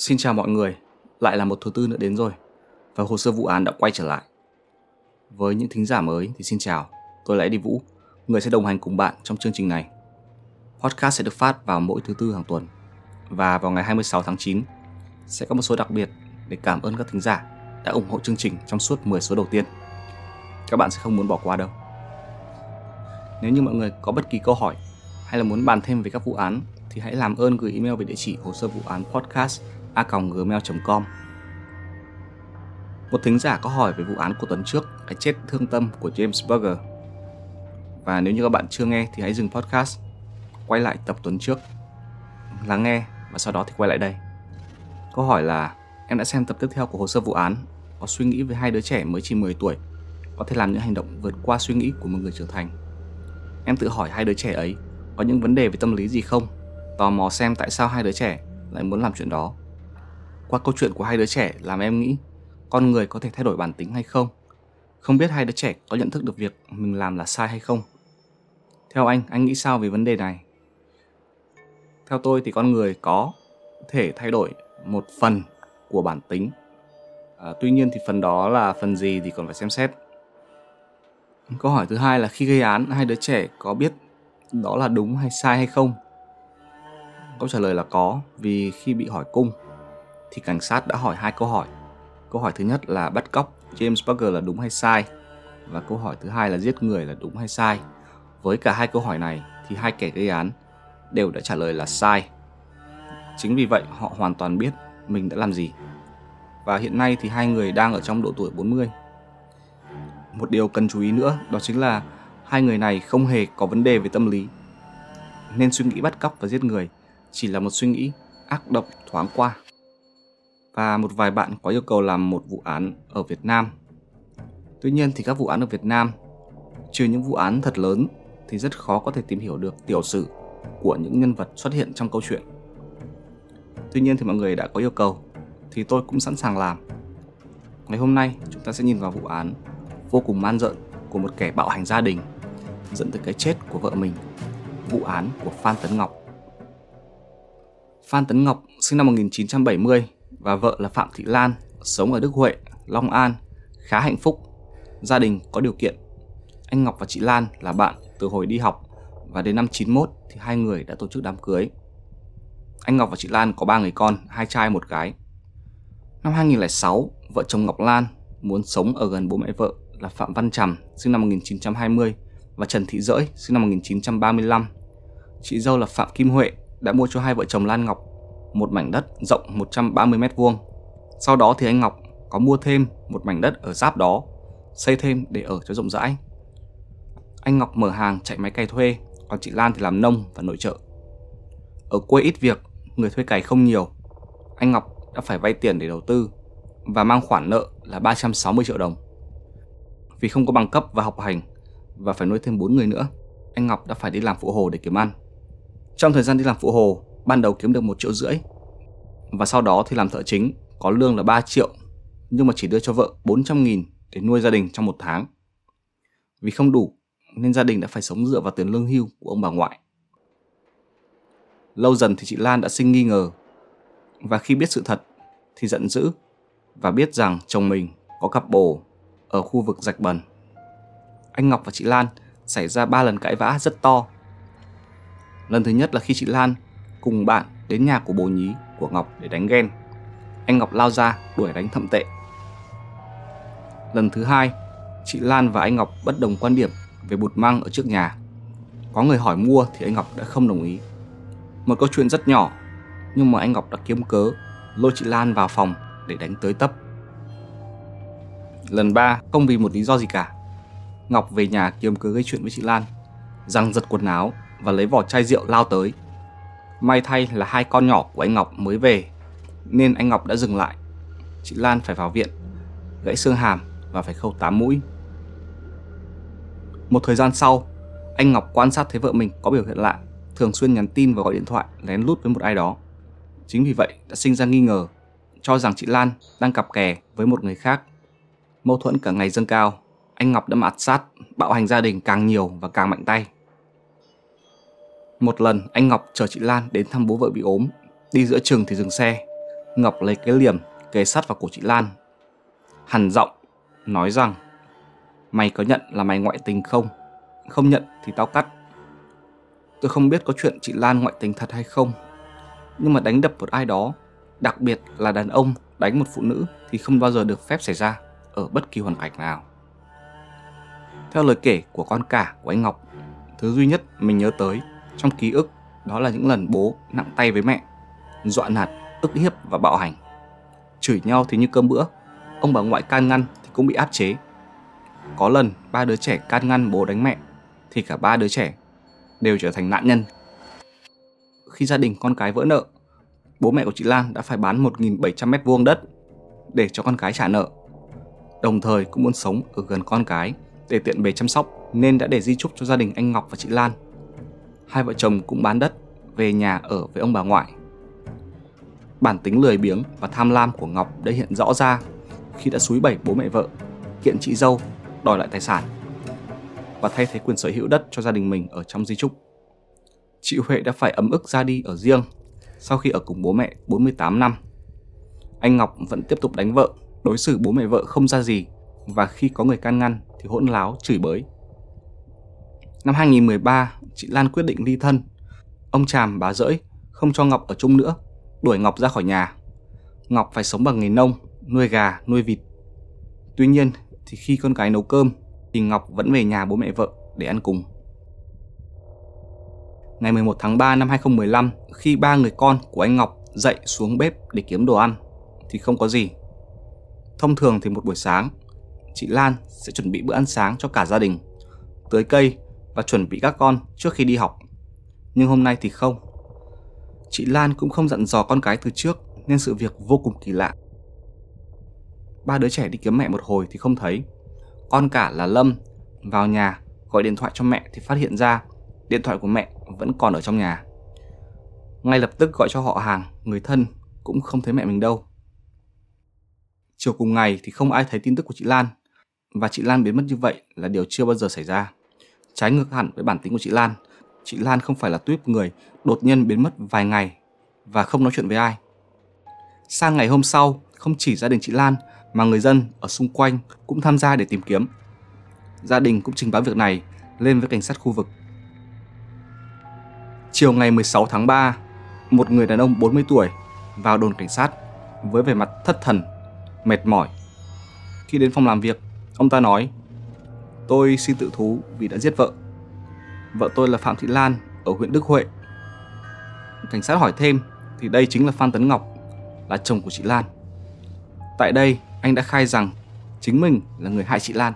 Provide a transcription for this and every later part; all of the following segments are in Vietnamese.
Xin chào mọi người, lại là một thứ tư nữa đến rồi và hồ sơ vụ án đã quay trở lại. Với những thính giả mới thì xin chào, tôi là Eddie Vũ, người sẽ đồng hành cùng bạn trong chương trình này. Podcast sẽ được phát vào mỗi thứ tư hàng tuần và vào ngày 26 tháng 9 sẽ có một số đặc biệt để cảm ơn các thính giả đã ủng hộ chương trình trong suốt 10 số đầu tiên. Các bạn sẽ không muốn bỏ qua đâu. Nếu như mọi người có bất kỳ câu hỏi hay là muốn bàn thêm về các vụ án thì hãy làm ơn gửi email về địa chỉ hồ sơ vụ án podcast a gmail.com Một thính giả có hỏi về vụ án của tuần trước, cái chết thương tâm của James Berger. Và nếu như các bạn chưa nghe thì hãy dừng podcast, quay lại tập tuần trước, lắng nghe và sau đó thì quay lại đây. Câu hỏi là em đã xem tập tiếp theo của hồ sơ vụ án, có suy nghĩ về hai đứa trẻ mới chỉ 10 tuổi, có thể làm những hành động vượt qua suy nghĩ của một người trưởng thành. Em tự hỏi hai đứa trẻ ấy có những vấn đề về tâm lý gì không? Tò mò xem tại sao hai đứa trẻ lại muốn làm chuyện đó. Qua câu chuyện của hai đứa trẻ làm em nghĩ con người có thể thay đổi bản tính hay không? Không biết hai đứa trẻ có nhận thức được việc mình làm là sai hay không? Theo anh, anh nghĩ sao về vấn đề này? Theo tôi thì con người có thể thay đổi một phần của bản tính. À, tuy nhiên thì phần đó là phần gì thì còn phải xem xét. Câu hỏi thứ hai là khi gây án hai đứa trẻ có biết đó là đúng hay sai hay không? Câu trả lời là có vì khi bị hỏi cung thì cảnh sát đã hỏi hai câu hỏi. Câu hỏi thứ nhất là bắt cóc James Parker là đúng hay sai và câu hỏi thứ hai là giết người là đúng hay sai. Với cả hai câu hỏi này thì hai kẻ gây án đều đã trả lời là sai. Chính vì vậy, họ hoàn toàn biết mình đã làm gì. Và hiện nay thì hai người đang ở trong độ tuổi 40. Một điều cần chú ý nữa, đó chính là hai người này không hề có vấn đề về tâm lý. Nên suy nghĩ bắt cóc và giết người chỉ là một suy nghĩ ác độc thoáng qua và một vài bạn có yêu cầu làm một vụ án ở Việt Nam. Tuy nhiên thì các vụ án ở Việt Nam, trừ những vụ án thật lớn thì rất khó có thể tìm hiểu được tiểu sử của những nhân vật xuất hiện trong câu chuyện. Tuy nhiên thì mọi người đã có yêu cầu thì tôi cũng sẵn sàng làm. Ngày hôm nay chúng ta sẽ nhìn vào vụ án vô cùng man rợn của một kẻ bạo hành gia đình dẫn tới cái chết của vợ mình, vụ án của Phan Tấn Ngọc. Phan Tấn Ngọc sinh năm 1970 và vợ là Phạm Thị Lan, sống ở Đức Huệ, Long An, khá hạnh phúc, gia đình có điều kiện. Anh Ngọc và chị Lan là bạn từ hồi đi học và đến năm 91 thì hai người đã tổ chức đám cưới. Anh Ngọc và chị Lan có ba người con, hai trai một gái. Năm 2006, vợ chồng Ngọc Lan muốn sống ở gần bố mẹ vợ là Phạm Văn Trầm, sinh năm 1920 và Trần Thị Dỡi, sinh năm 1935. Chị dâu là Phạm Kim Huệ đã mua cho hai vợ chồng Lan Ngọc một mảnh đất rộng 130 m vuông. Sau đó thì anh Ngọc có mua thêm một mảnh đất ở giáp đó, xây thêm để ở cho rộng rãi. Anh Ngọc mở hàng chạy máy cày thuê, còn chị Lan thì làm nông và nội trợ. Ở quê ít việc, người thuê cày không nhiều. Anh Ngọc đã phải vay tiền để đầu tư và mang khoản nợ là 360 triệu đồng. Vì không có bằng cấp và học hành và phải nuôi thêm 4 người nữa, anh Ngọc đã phải đi làm phụ hồ để kiếm ăn. Trong thời gian đi làm phụ hồ, ban đầu kiếm được một triệu rưỡi và sau đó thì làm thợ chính, có lương là 3 triệu, nhưng mà chỉ đưa cho vợ 400 nghìn để nuôi gia đình trong một tháng. Vì không đủ, nên gia đình đã phải sống dựa vào tiền lương hưu của ông bà ngoại. Lâu dần thì chị Lan đã sinh nghi ngờ và khi biết sự thật, thì giận dữ và biết rằng chồng mình có cặp bồ ở khu vực rạch bần. Anh Ngọc và chị Lan xảy ra ba lần cãi vã rất to. Lần thứ nhất là khi chị Lan cùng bạn đến nhà của bố nhí của Ngọc để đánh ghen. Anh Ngọc lao ra đuổi đánh thậm tệ. Lần thứ hai, chị Lan và anh Ngọc bất đồng quan điểm về bụt măng ở trước nhà. Có người hỏi mua thì anh Ngọc đã không đồng ý. Một câu chuyện rất nhỏ, nhưng mà anh Ngọc đã kiếm cớ lôi chị Lan vào phòng để đánh tới tấp. Lần ba, không vì một lý do gì cả. Ngọc về nhà kiếm cớ gây chuyện với chị Lan, răng giật quần áo và lấy vỏ chai rượu lao tới May thay là hai con nhỏ của anh Ngọc mới về nên anh Ngọc đã dừng lại. Chị Lan phải vào viện, gãy xương hàm và phải khâu tám mũi. Một thời gian sau, anh Ngọc quan sát thấy vợ mình có biểu hiện lạ, thường xuyên nhắn tin và gọi điện thoại lén lút với một ai đó. Chính vì vậy đã sinh ra nghi ngờ, cho rằng chị Lan đang cặp kè với một người khác. Mâu thuẫn cả ngày dâng cao, anh Ngọc đã mạt sát, bạo hành gia đình càng nhiều và càng mạnh tay. Một lần anh Ngọc chờ chị Lan đến thăm bố vợ bị ốm, đi giữa chừng thì dừng xe. Ngọc lấy cái liềm kề sát vào cổ chị Lan. Hằn giọng, nói rằng Mày có nhận là mày ngoại tình không? Không nhận thì tao cắt. Tôi không biết có chuyện chị Lan ngoại tình thật hay không. Nhưng mà đánh đập một ai đó, đặc biệt là đàn ông đánh một phụ nữ thì không bao giờ được phép xảy ra ở bất kỳ hoàn cảnh nào. Theo lời kể của con cả của anh Ngọc, thứ duy nhất mình nhớ tới trong ký ức đó là những lần bố nặng tay với mẹ, dọa nạt, ức hiếp và bạo hành. Chửi nhau thì như cơm bữa, ông bà ngoại can ngăn thì cũng bị áp chế. Có lần ba đứa trẻ can ngăn bố đánh mẹ thì cả ba đứa trẻ đều trở thành nạn nhân. Khi gia đình con cái vỡ nợ, bố mẹ của chị Lan đã phải bán 1.700 mét vuông đất để cho con cái trả nợ. Đồng thời cũng muốn sống ở gần con cái để tiện bề chăm sóc nên đã để di chúc cho gia đình anh Ngọc và chị Lan. Hai vợ chồng cũng bán đất về nhà ở với ông bà ngoại. Bản tính lười biếng và tham lam của Ngọc đã hiện rõ ra khi đã xúi bẩy bố mẹ vợ, kiện chị dâu đòi lại tài sản và thay thế quyền sở hữu đất cho gia đình mình ở trong di trúc. Chị Huệ đã phải ấm ức ra đi ở riêng sau khi ở cùng bố mẹ 48 năm. Anh Ngọc vẫn tiếp tục đánh vợ, đối xử bố mẹ vợ không ra gì và khi có người can ngăn thì hỗn láo chửi bới. Năm 2013, chị Lan quyết định ly thân. Ông Tràm bà rỡi không cho Ngọc ở chung nữa, đuổi Ngọc ra khỏi nhà. Ngọc phải sống bằng nghề nông, nuôi gà, nuôi vịt. Tuy nhiên thì khi con cái nấu cơm thì Ngọc vẫn về nhà bố mẹ vợ để ăn cùng. Ngày 11 tháng 3 năm 2015, khi ba người con của anh Ngọc dậy xuống bếp để kiếm đồ ăn thì không có gì. Thông thường thì một buổi sáng, chị Lan sẽ chuẩn bị bữa ăn sáng cho cả gia đình, tưới cây và chuẩn bị các con trước khi đi học. Nhưng hôm nay thì không. Chị Lan cũng không dặn dò con cái từ trước nên sự việc vô cùng kỳ lạ. Ba đứa trẻ đi kiếm mẹ một hồi thì không thấy. Con cả là Lâm vào nhà gọi điện thoại cho mẹ thì phát hiện ra điện thoại của mẹ vẫn còn ở trong nhà. Ngay lập tức gọi cho họ hàng, người thân cũng không thấy mẹ mình đâu. Chiều cùng ngày thì không ai thấy tin tức của chị Lan và chị Lan biến mất như vậy là điều chưa bao giờ xảy ra. Trái ngược hẳn với bản tính của chị Lan, chị Lan không phải là tuyếp người đột nhiên biến mất vài ngày và không nói chuyện với ai. Sang ngày hôm sau, không chỉ gia đình chị Lan mà người dân ở xung quanh cũng tham gia để tìm kiếm. Gia đình cũng trình báo việc này lên với cảnh sát khu vực. Chiều ngày 16 tháng 3, một người đàn ông 40 tuổi vào đồn cảnh sát với vẻ mặt thất thần, mệt mỏi. Khi đến phòng làm việc, ông ta nói Tôi xin tự thú vì đã giết vợ. Vợ tôi là Phạm Thị Lan ở huyện Đức Huệ. Cảnh sát hỏi thêm thì đây chính là Phan Tấn Ngọc, là chồng của chị Lan. Tại đây, anh đã khai rằng chính mình là người hại chị Lan.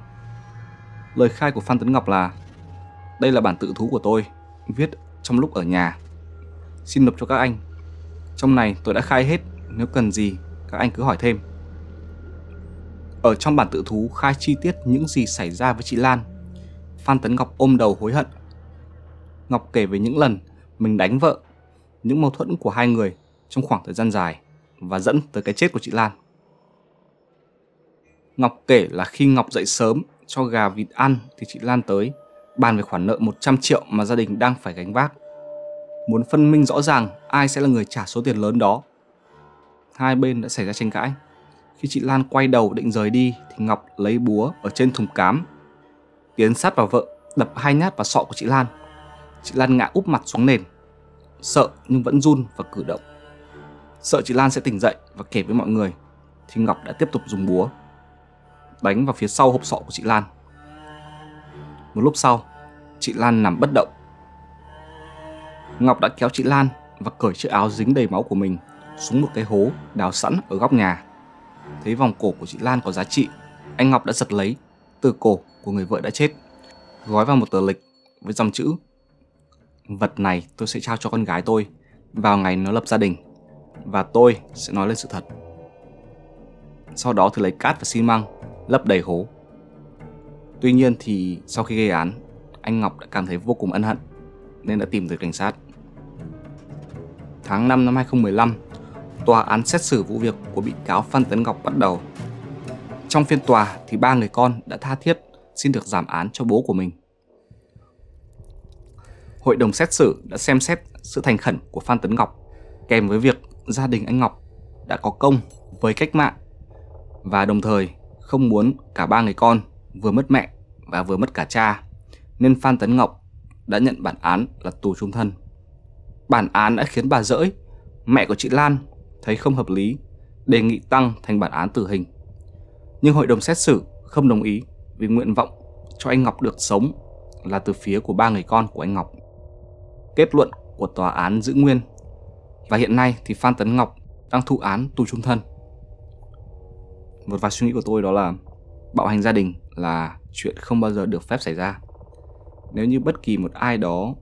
Lời khai của Phan Tấn Ngọc là Đây là bản tự thú của tôi, viết trong lúc ở nhà. Xin nộp cho các anh. Trong này tôi đã khai hết, nếu cần gì các anh cứ hỏi thêm. Ở trong bản tự thú khai chi tiết những gì xảy ra với chị Lan. Phan Tấn Ngọc ôm đầu hối hận. Ngọc kể về những lần mình đánh vợ, những mâu thuẫn của hai người trong khoảng thời gian dài và dẫn tới cái chết của chị Lan. Ngọc kể là khi Ngọc dậy sớm cho gà vịt ăn thì chị Lan tới bàn về khoản nợ 100 triệu mà gia đình đang phải gánh vác. Muốn phân minh rõ ràng ai sẽ là người trả số tiền lớn đó. Hai bên đã xảy ra tranh cãi. Khi chị Lan quay đầu định rời đi thì Ngọc lấy búa ở trên thùng cám tiến sát vào vợ đập hai nhát vào sọ của chị Lan. Chị Lan ngã úp mặt xuống nền, sợ nhưng vẫn run và cử động. Sợ chị Lan sẽ tỉnh dậy và kể với mọi người thì Ngọc đã tiếp tục dùng búa đánh vào phía sau hộp sọ của chị Lan. Một lúc sau, chị Lan nằm bất động. Ngọc đã kéo chị Lan và cởi chiếc áo dính đầy máu của mình xuống một cái hố đào sẵn ở góc nhà. Thấy vòng cổ của chị Lan có giá trị, anh Ngọc đã giật lấy từ cổ của người vợ đã chết, gói vào một tờ lịch với dòng chữ Vật này tôi sẽ trao cho con gái tôi vào ngày nó lập gia đình và tôi sẽ nói lên sự thật. Sau đó thì lấy cát và xi măng lấp đầy hố. Tuy nhiên thì sau khi gây án, anh Ngọc đã cảm thấy vô cùng ân hận nên đã tìm tới cảnh sát. Tháng 5 năm 2015, tòa án xét xử vụ việc của bị cáo Phan Tấn Ngọc bắt đầu. Trong phiên tòa thì ba người con đã tha thiết xin được giảm án cho bố của mình. Hội đồng xét xử đã xem xét sự thành khẩn của Phan Tấn Ngọc kèm với việc gia đình anh Ngọc đã có công với cách mạng và đồng thời không muốn cả ba người con vừa mất mẹ và vừa mất cả cha nên Phan Tấn Ngọc đã nhận bản án là tù trung thân. Bản án đã khiến bà Dỡi, mẹ của chị Lan, thấy không hợp lý, đề nghị tăng thành bản án tử hình. Nhưng hội đồng xét xử không đồng ý vì nguyện vọng cho anh Ngọc được sống là từ phía của ba người con của anh Ngọc. Kết luận của tòa án giữ nguyên và hiện nay thì Phan Tấn Ngọc đang thụ án tù trung thân. Một vài suy nghĩ của tôi đó là bạo hành gia đình là chuyện không bao giờ được phép xảy ra. Nếu như bất kỳ một ai đó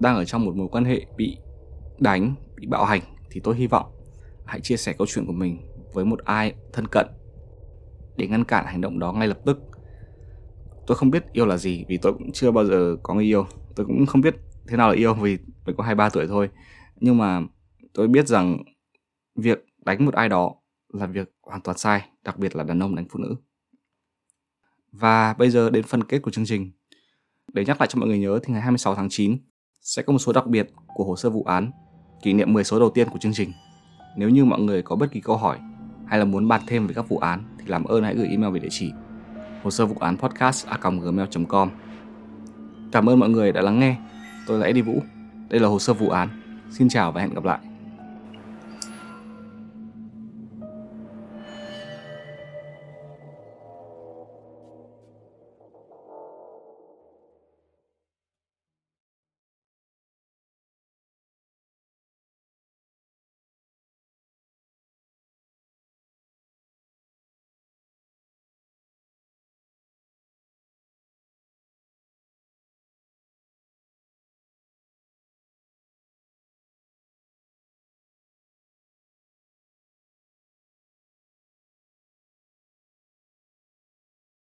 đang ở trong một mối quan hệ bị đánh, bị bạo hành thì tôi hy vọng hãy chia sẻ câu chuyện của mình với một ai thân cận để ngăn cản hành động đó ngay lập tức. Tôi không biết yêu là gì vì tôi cũng chưa bao giờ có người yêu. Tôi cũng không biết thế nào là yêu vì mới có 23 tuổi thôi. Nhưng mà tôi biết rằng việc đánh một ai đó là việc hoàn toàn sai, đặc biệt là đàn ông đánh phụ nữ. Và bây giờ đến phần kết của chương trình. Để nhắc lại cho mọi người nhớ thì ngày 26 tháng 9 sẽ có một số đặc biệt của hồ sơ vụ án, kỷ niệm 10 số đầu tiên của chương trình. Nếu như mọi người có bất kỳ câu hỏi hay là muốn bàn thêm về các vụ án thì làm ơn hãy gửi email về địa chỉ hồ sơ vụ án podcast gmail.com Cảm ơn mọi người đã lắng nghe. Tôi là Eddie Vũ. Đây là hồ sơ vụ án. Xin chào và hẹn gặp lại.